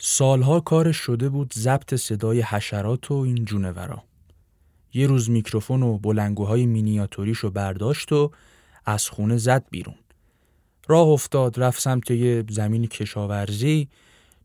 سالها کارش شده بود ضبط صدای حشرات و این جونورا. یه روز میکروفون و بلنگوهای مینیاتوریشو برداشت و از خونه زد بیرون. راه افتاد رفت سمت یه زمین کشاورزی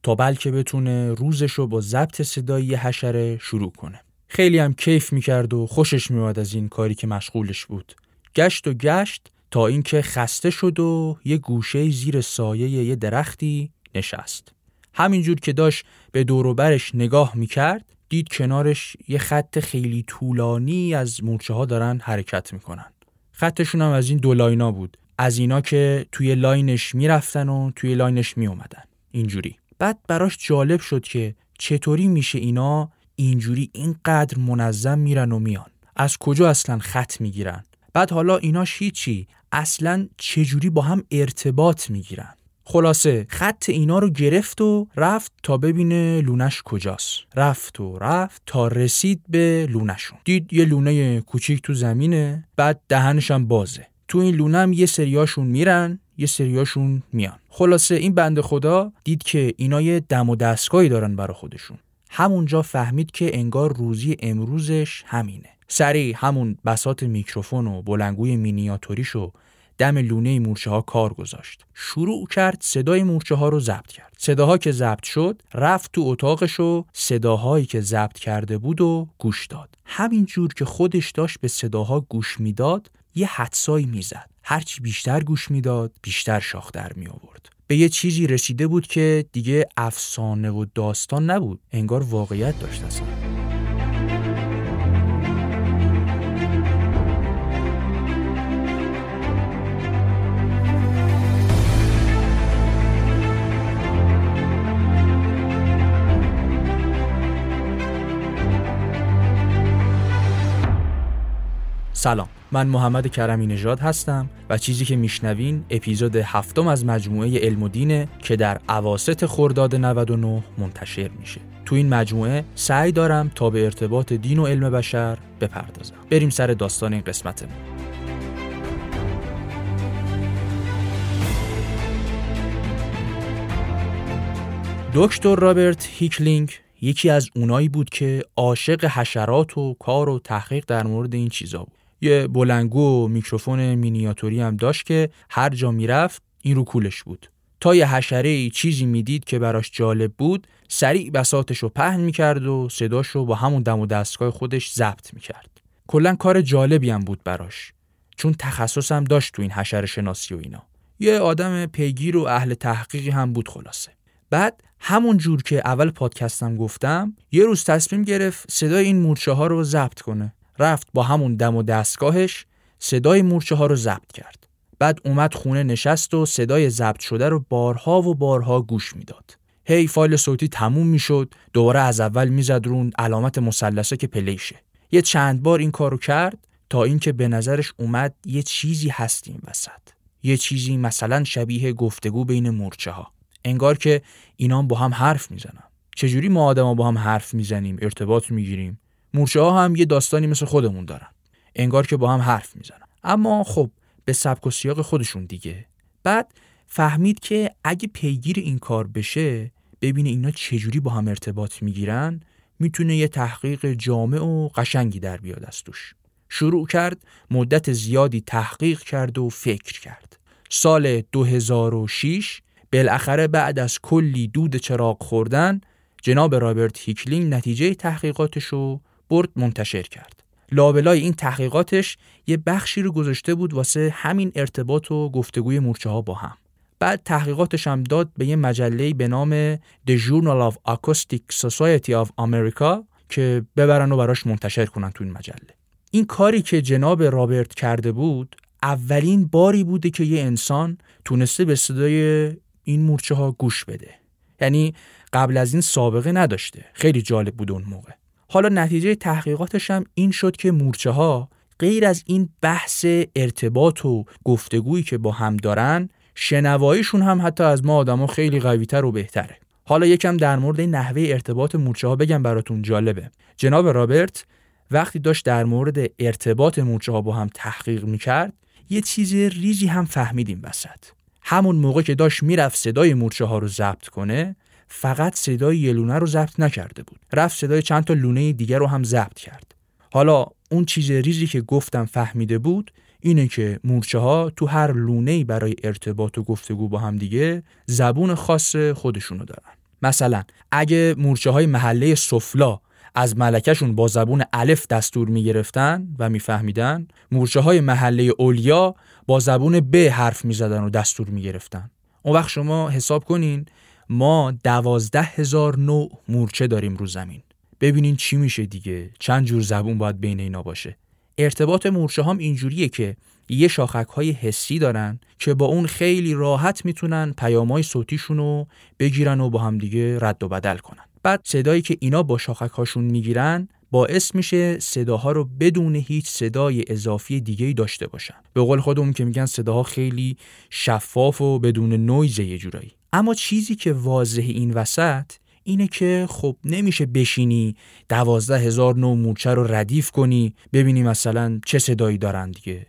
تا بلکه بتونه روزشو با ضبط صدای حشره شروع کنه. خیلی هم کیف می‌کرد و خوشش میومد از این کاری که مشغولش بود. گشت و گشت تا اینکه خسته شد و یه گوشه زیر سایه یه درختی نشست. همینجور که داشت به دوروبرش نگاه می‌کرد دید کنارش یه خط خیلی طولانی از مورچه ها دارن حرکت می‌کنن. خطشون هم از این دو line ا بود. از اینا که تو یه line ش می‌رفتن و تو یه line ش میومدن. اینجوری. بعد براش جالب شد که چطوری میشه اینا اینجوری اینقدر منظم میرن و میان. از کجا اصلا خط می‌گیرن؟ بعد حالا ایناش هیچی اصلا چجوری با هم ارتباط می‌گیرن خلاصه. خط اینا رو گرفت و رفت تا ببینه لونش کجاست. رفت و رفت تا رسید به لونشون دید یه لونه کوچیک تو زمینه بعد دهنشم بازه. تو این لونه هم یه سریاشون میرن یه سریاشون میان. خلاصه این بند خدا دید که اینا یه دم و دستگاهی دارن برا خودشون. همونجا فهمید که انگار روزی امروزش همینه. سریع همون بسات میکروفون و بلنگوی مینیاتوریشو دم لونه مورچه ها کار گذاشت. شروع کرد صدای مورچه ها رو ضبط کرد. صداها که ضبط شد رفت تو اتاقش و صداهایی که ضبط کرده بود و گوش داد. همینجور که خودش داشت به صداها گوش می‌داد یه حدسایی می‌زد. هرچی بیشتر گوش می‌داد بیشتر شاخ در می آورد به یه چیزی رسیده بود که دیگه افسانه و داستان نبود. انگار واقعیت داشت اصلا. سلام. من محمد کرمی نژاد هستم و چیزی که میشنوین اپیزود هفتم از مجموعه علم و دینه که در اواسط خرداد 99 منتشر میشه. تو این مجموعه سعی دارم تا به ارتباط دین و علم بشر بپردازم. بریم سر داستان این قسمتمون دکتر رابرت هیکلینگ یکی از اونایی بود که عاشق حشرات و کار و تحقیق در مورد این چیزا بود. یه بلندگو و میکروفون مینیاتوری هم داشت که هر جا می‌رفت این رو کولش بود. تا یه حشره چیزی می‌دید که براش جالب بود سریع بساتش رو پهن می‌کرد و صداش رو با همون دم و دستگاه خودش ضبط می‌کرد. کلا کار جالبی هم بود براش چون تخصصم داشت تو این حشره شناسی و اینا. یه آدم پیگیر و اهل تحقیقی هم بود خلاصه. بعد همون جور که اول پادکستم گفتم یه روز تصمیم گرفت صدای این مورچه ها رو ضبط کنه. رفت با همون دم و دستگاهش صدای مورچه ها رو ضبط کرد. بعد اومد خونه نشست و صدای ضبط شده رو بارها و بارها گوش می‌داد. هی فایل صوتی تموم می‌شد دوباره از اول می‌زد رون علامت مثلثه که پلیشه. یه چند بار این کارو کرد تا اینکه به نظرش اومد یه چیزی هست این وسط. یه چیزی مثلا شبیه گفتگو بین مورچه ها انگار که اینا با هم حرف می‌زنن. چجوری ما آدما با هم حرف می‌زنیم ارتباط می‌گیریم؟ مورچه ها هم یه داستانی مثل خودمون دارن. انگار که با هم حرف می‌زنن. اما خب به سبک و سیاق خودشون دیگه. بعد فهمید که اگه پیگیر این کار بشه ببینه اینا چجوری با هم ارتباط می‌گیرن می‌تونه یه تحقیق جامع و قشنگی در بیاد از توش. شروع کرد مدت زیادی تحقیق کرد و فکر کرد. سال 2006 بالاخره بعد از کلی دود چراغ خوردن جناب رابرت هیکلینگ نتیجه تحقیقاتش رو برد منتشر کرد. لابلای این تحقیقاتش یه بخشی رو گذاشته بود واسه همین ارتباط و گفتگوی مورچه ها با هم. بعد تحقیقاتش هم داد به یه مجله به نام The Journal of Acoustic Society of America که ببرن و براش منتشر کنن تو این مجله. این کاری که جناب رابرت کرده بود اولین باری بوده که یه انسان تونسته به صدای این مورچه ها گوش بده. یعنی قبل از این سابقه نداشته. خیلی جالب بود اون موقع. حالا نتیجه تحقیقاتش هم این شد که مورچه ها غیر از این بحث ارتباط و گفتگویی که با هم دارن شنواییشون هم حتی از ما آدما خیلی قویتر و بهتره. حالا یکم در مورد نحوه ارتباط مورچه ها بگم براتون جالبه. جناب رابرت وقتی داشت در مورد ارتباط مورچه ها با هم تحقیق می‌کرد یه چیز ریزی هم فهمیدیم وسط. همون موقع که داشت می‌رفت صدای مورچه ها رو ضبط کنه فقط صدای یه لونه رو ضبط نکرده بود. رفت صدای چند تا لونه دیگر رو هم ضبط کرد. حالا اون چیز ریزی که گفتم فهمیده بود اینه که مورچه ها تو هر لونه برای ارتباط و گفتگو با هم دیگه زبون خاص خودشونو دارن. مثلا اگه مورچه های محله سفلا از ملکشون با زبون الف دستور می‌گرفتن و میفهمیدن مورچه های محله اولیا با زبون ب حرف می‌زدن و دستور می‌گرفتن. اون وقت شما حساب کنین ما دوازده هزار نوع مورچه داریم رو زمین. ببینین چی میشه دیگه. چند جور زبون باید بین اینا باشه. ارتباط مورچه هم اینجوریه که یه شاخک های حسی دارن که با اون خیلی راحت می‌تونن پیامهای صوتیشون رو بگیرن و با هم دیگه رد و بدل کنن. بعد صدایی که اینا با شاخک هاشون می‌گیرن باعث میشه صداها رو بدون هیچ صدای اضافی دیگه داشته باشن. به قول خودمون که میگن صداها خیلی شفاف و بدون نویز یه جورایی. اما چیزی که واضح این وسط اینه که خب نمیشه بشینی دوازده هزار نوع مورچه رو ردیف کنی ببینی مثلا چه صدایی دارن دیگه.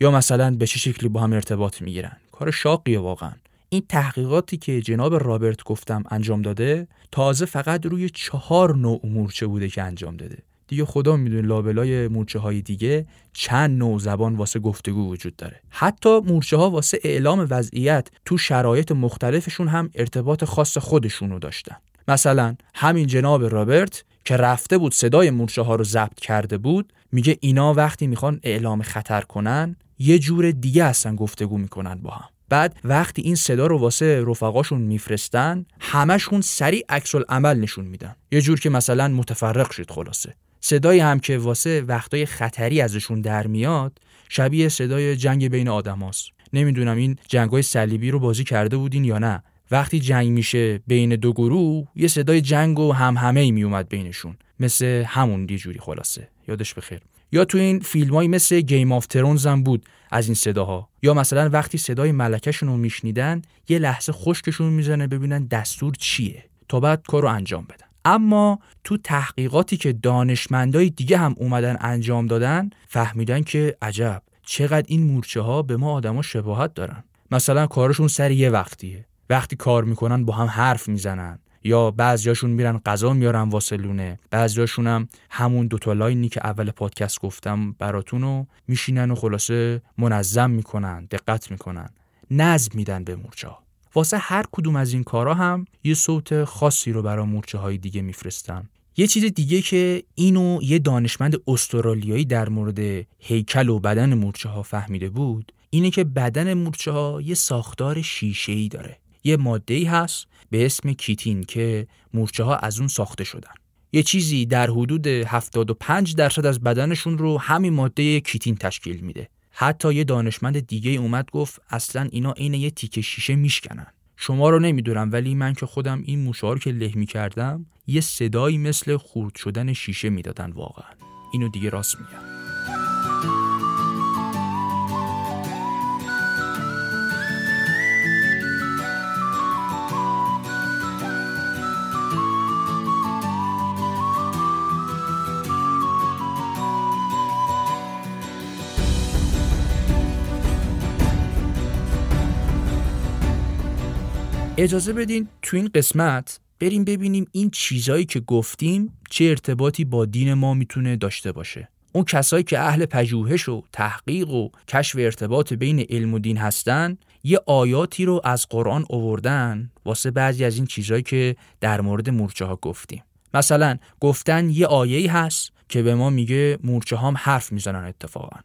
یا مثلا به چه شکلی با هم ارتباط می‌گیرن. کار شاقیه واقعا. این تحقیقاتی که جناب رابرت گفتم انجام داده تازه فقط روی چهار نوع مورچه بوده که انجام داده. دیگه خدا می‌دونه لابلای مورچه های دیگه چند نوع زبان واسه گفتگو وجود داره. حتی مورچه ها واسه اعلام وضعیت تو شرایط مختلفشون هم ارتباط خاص خودشونو داشتن. مثلا همین جناب رابرت که رفته بود صدای مورچه ها رو ضبط کرده بود میگه اینا وقتی می‌خوان اعلام خطر کنن یه جور دیگه هستن گفتگو می‌کنن با هم. بعد وقتی این صدا رو واسه رفقاشون میفرستن همشون سریع عکس عمل نشون میدن. یه جور که مثلا متفرق شد خلاصه. صدایی هم که واسه وقتای خطری ازشون در میاد شبیه صدای جنگ بین آدماست نمی‌دونم این جنگای صلیبی رو بازی کرده بودین یا نه. وقتی جنگ میشه بین دو گروه یه صدای جنگ و همهمه ای میومد بینشون. مثل همون یه جوری خلاصه. یادش بخیر. یا تو این فیلمایی مثل Game of Thrones هم بود از این صداها. یا مثلا وقتی صدای ملکشون رو میشنیدن یه لحظه خشکشون می‌زنه ببینن دستور چیه. تا بعد کار رو انجام بدن. اما تو تحقیقاتی که دانشمندای دیگه هم اومدن انجام دادن فهمیدن که عجب چقدر این مورچه ها به ما آدما شباهت دارن. مثلا کارشون سر یه وقتیه. وقتی کار می‌کنن با هم حرف می‌زنن. یا بعضیاشون میرن غذا میارن واسه لونه بعضیاشون هم همون دوتا لاینی که اول پادکست گفتم براتون رو میشینن و خلاصه منظم می‌کنن دقت می‌کنن. نظم میدن به مورچه ها واسه هر کدوم از این کارا هم یه صوت خاصی رو برای مورچه های دیگه میفرستن یه چیز دیگه که اینو یه دانشمند استرالیایی در مورد هیکل و بدن مورچه ها فهمیده بود اینه که بدن مورچه ها یه ساختار شیشه ای داره. یه ماده ای هست به اسم کیتین که مورچه ها از اون ساخته شدن. یه چیزی در حدود 75 درصد از بدنشون رو همین ماده کیتین تشکیل میده. حتی یه دانشمند دیگه اومد گفت اصلا اینا عین یه تیکه شیشه میشکنن. شما رو نمی‌دونم ولی من که خودم این موشه رو که له می‌کردم یه صدایی مثل خورد شدن شیشه می‌دادن واقعا. اینو دیگه راست میگم. اجازه بدین تو این قسمت بریم ببینیم این چیزایی که گفتیم چه ارتباطی با دین ما می‌تونه داشته باشه. اون کسایی که اهل پژوهش و تحقیق و کشف ارتباط بین علم و دین هستن یه آیاتی رو از قرآن اووردن واسه بعضی از این چیزهایی که در مورد مورچه ها گفتیم. مثلا گفتن یه آیه هست که به ما میگه مورچه هم حرف می‌زنن اتفاقا.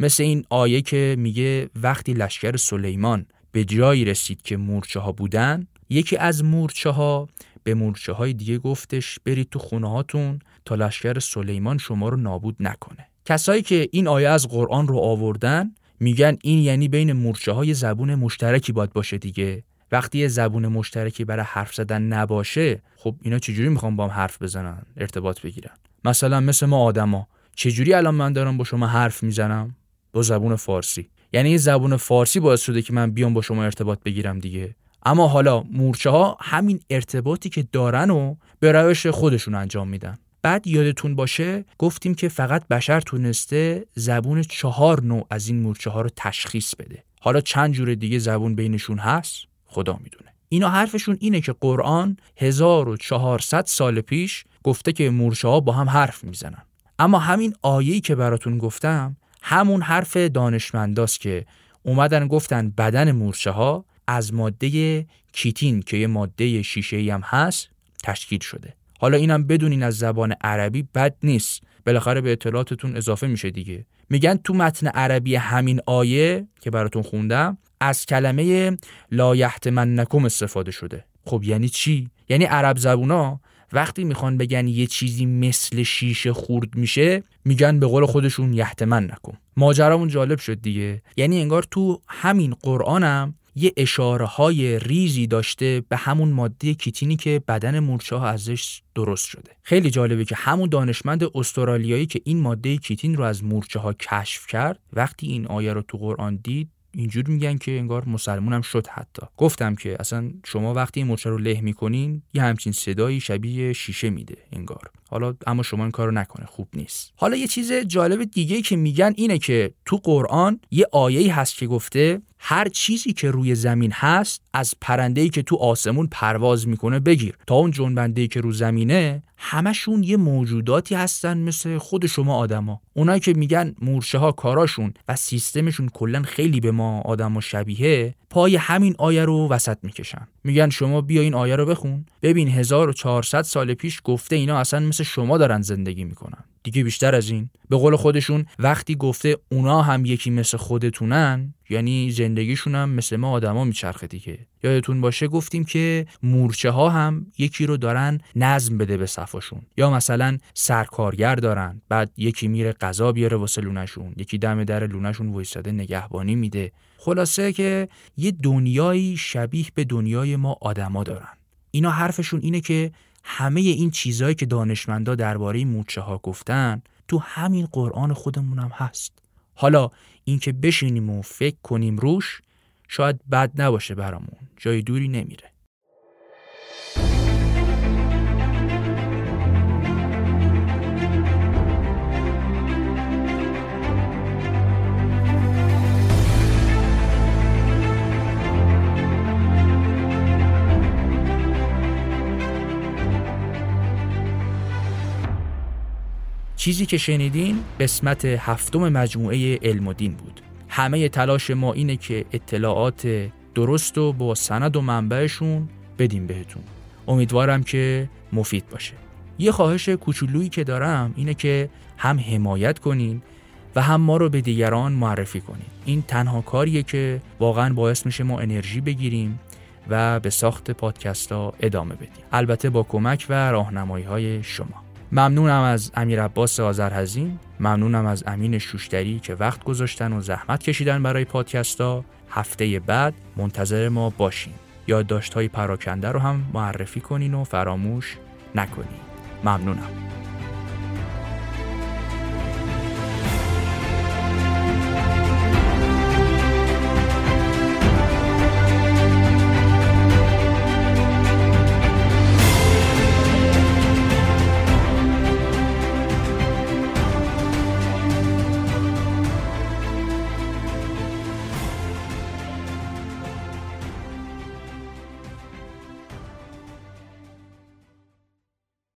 مثل این آیه که میگه وقتی لشکر سلیمان به جایی رسید که مورچه ها بودن یکی از مورچه ها به مورچه های دیگه گفتش برید تو خونه هاتون تا لشکر سلیمان شما رو نابود نکنه. کسایی که این آیه از قرآن رو آوردن میگن این یعنی بین مورچه های زبون مشترکی باید باشه دیگه. وقتی زبون مشترکی برای حرف زدن نباشه خب اینا چجوری می‌خوان با هم حرف بزنن؟ ارتباط بگیرن. مثلا مثل ما آدما چجوری الان من دارم با شما حرف می‌زنم؟ با زبون فارسی. یعنی زبون فارسی باعث شده که من بیام با شما ارتباط بگیرم دیگه. اما حالا مورچه ها همین ارتباطی که دارن و به روش خودشون انجام میدن. بعد یادتون باشه گفتیم که فقط بشر تونسته زبون چهار نوع از این مورچه ها رو تشخیص بده. حالا چند جور دیگه زبون بینشون هست؟ خدا می‌دونه. اینا حرفشون اینه که قرآن 1400 سال پیش گفته که مورچه ها با هم حرف می‌زنن. اما همین آیه‌ای که براتون گفتم همون حرف دانشمنداست که اومدن گفتن بدن مورچه ها از ماده کیتین که یه ماده شیشه هم هست تشکیل شده. حالا اینم بدونین از زبان عربی بد نیست. بالاخره به اطلاعاتتون اضافه میشه دیگه. میگن تو متن عربی همین آیه که براتون خوندم از کلمه لا یحتمنکم استفاده شده. خب یعنی چی؟ یعنی عرب زبونا وقتی می‌خوان بگن یه چیزی مثل شیشه خورد میشه میگن به قول خودشون یحتمن نکن. ماجرامون جالب شد دیگه. یعنی انگار تو همین قرآنم یه اشاره های ریزی داشته به همون ماده کیتینی که بدن مورچه ازش درست شده. خیلی جالبه که همون دانشمند استرالیایی که این ماده کیتین رو از مورچه ها کشف کرد وقتی این آیه رو تو قرآن دید اینجور میگن که انگار هم شد حتی. گفتم که اصلا شما وقتی این مورچه رو له می‌کنین یه همچین صدایی شبیه شیشه میده انگار. حالا اما شما این کارو نکنه خوب نیست. حالا یه چیز جالب دیگه که میگن اینه که تو قرآن یه آیه‌ای هست که گفته هر چیزی که روی زمین هست از پرنده‌ای که تو آسمون پرواز می‌کنه بگیر. تا اون جنبنده‌ای که رو زمینه همشون یه موجوداتی هستن مثل خود شما آدما. اونایی که میگن مورچه ها کاراشون و سیستمشون کلا خیلی به ما آدما شبیه پای همین آیه رو وسط می‌کشن. میگن شما بیا این آیه رو بخون. ببین 1400 سال پیش گفته اینا اصلا مثل شما دارن زندگی می‌کنن. دیگه بیشتر از این. به قول خودشون وقتی گفته اونا هم یکی مثل خودتونن یعنی زندگیشون هم مثل ما آدما میچرخه دیگه. یادتون باشه گفتیم که مورچه ها هم یکی رو دارن نظم بده به صفاشون. یا مثلا سرکارگر دارن بعد یکی میره غذا بیاره واسه لونشون یکی دم در لونشون وایساده نگهبانی میده. خلاصه که یه دنیایی شبیه به دنیای ما آدما دارن. اینا حرفشون اینه که همه این چیزهایی که دانشمندا درباره مورچه ها گفتن تو همین قرآن خودمون هم هست. حالا اینکه بشینیم و فکر کنیم روش شاید بد نباشه برامون. جای دوری نمیره. چیزی که شنیدین قسمت هفتم مجموعه علم و دین بود. همه تلاش ما اینه که اطلاعات درست و با سند و منبعشون بدیم بهتون. امیدوارم که مفید باشه. یه خواهش کوچولویی که دارم اینه که هم حمایت کنین و هم ما رو به دیگران معرفی کنین. این تنها کاریه که واقعا باعث میشه ما انرژی بگیریم و به ساخت پادکست ها ادامه بدیم. البته با کمک و راهنمایی های شما. ممنونم از امیر عباس آذرهزین ممنونم از امین شوشتری که وقت گذاشتن و زحمت کشیدن برای پادکستا. هفته بعد منتظر ما باشین. یادداشت های پراکنده رو هم معرفی کنین و فراموش نکنین. ممنونم.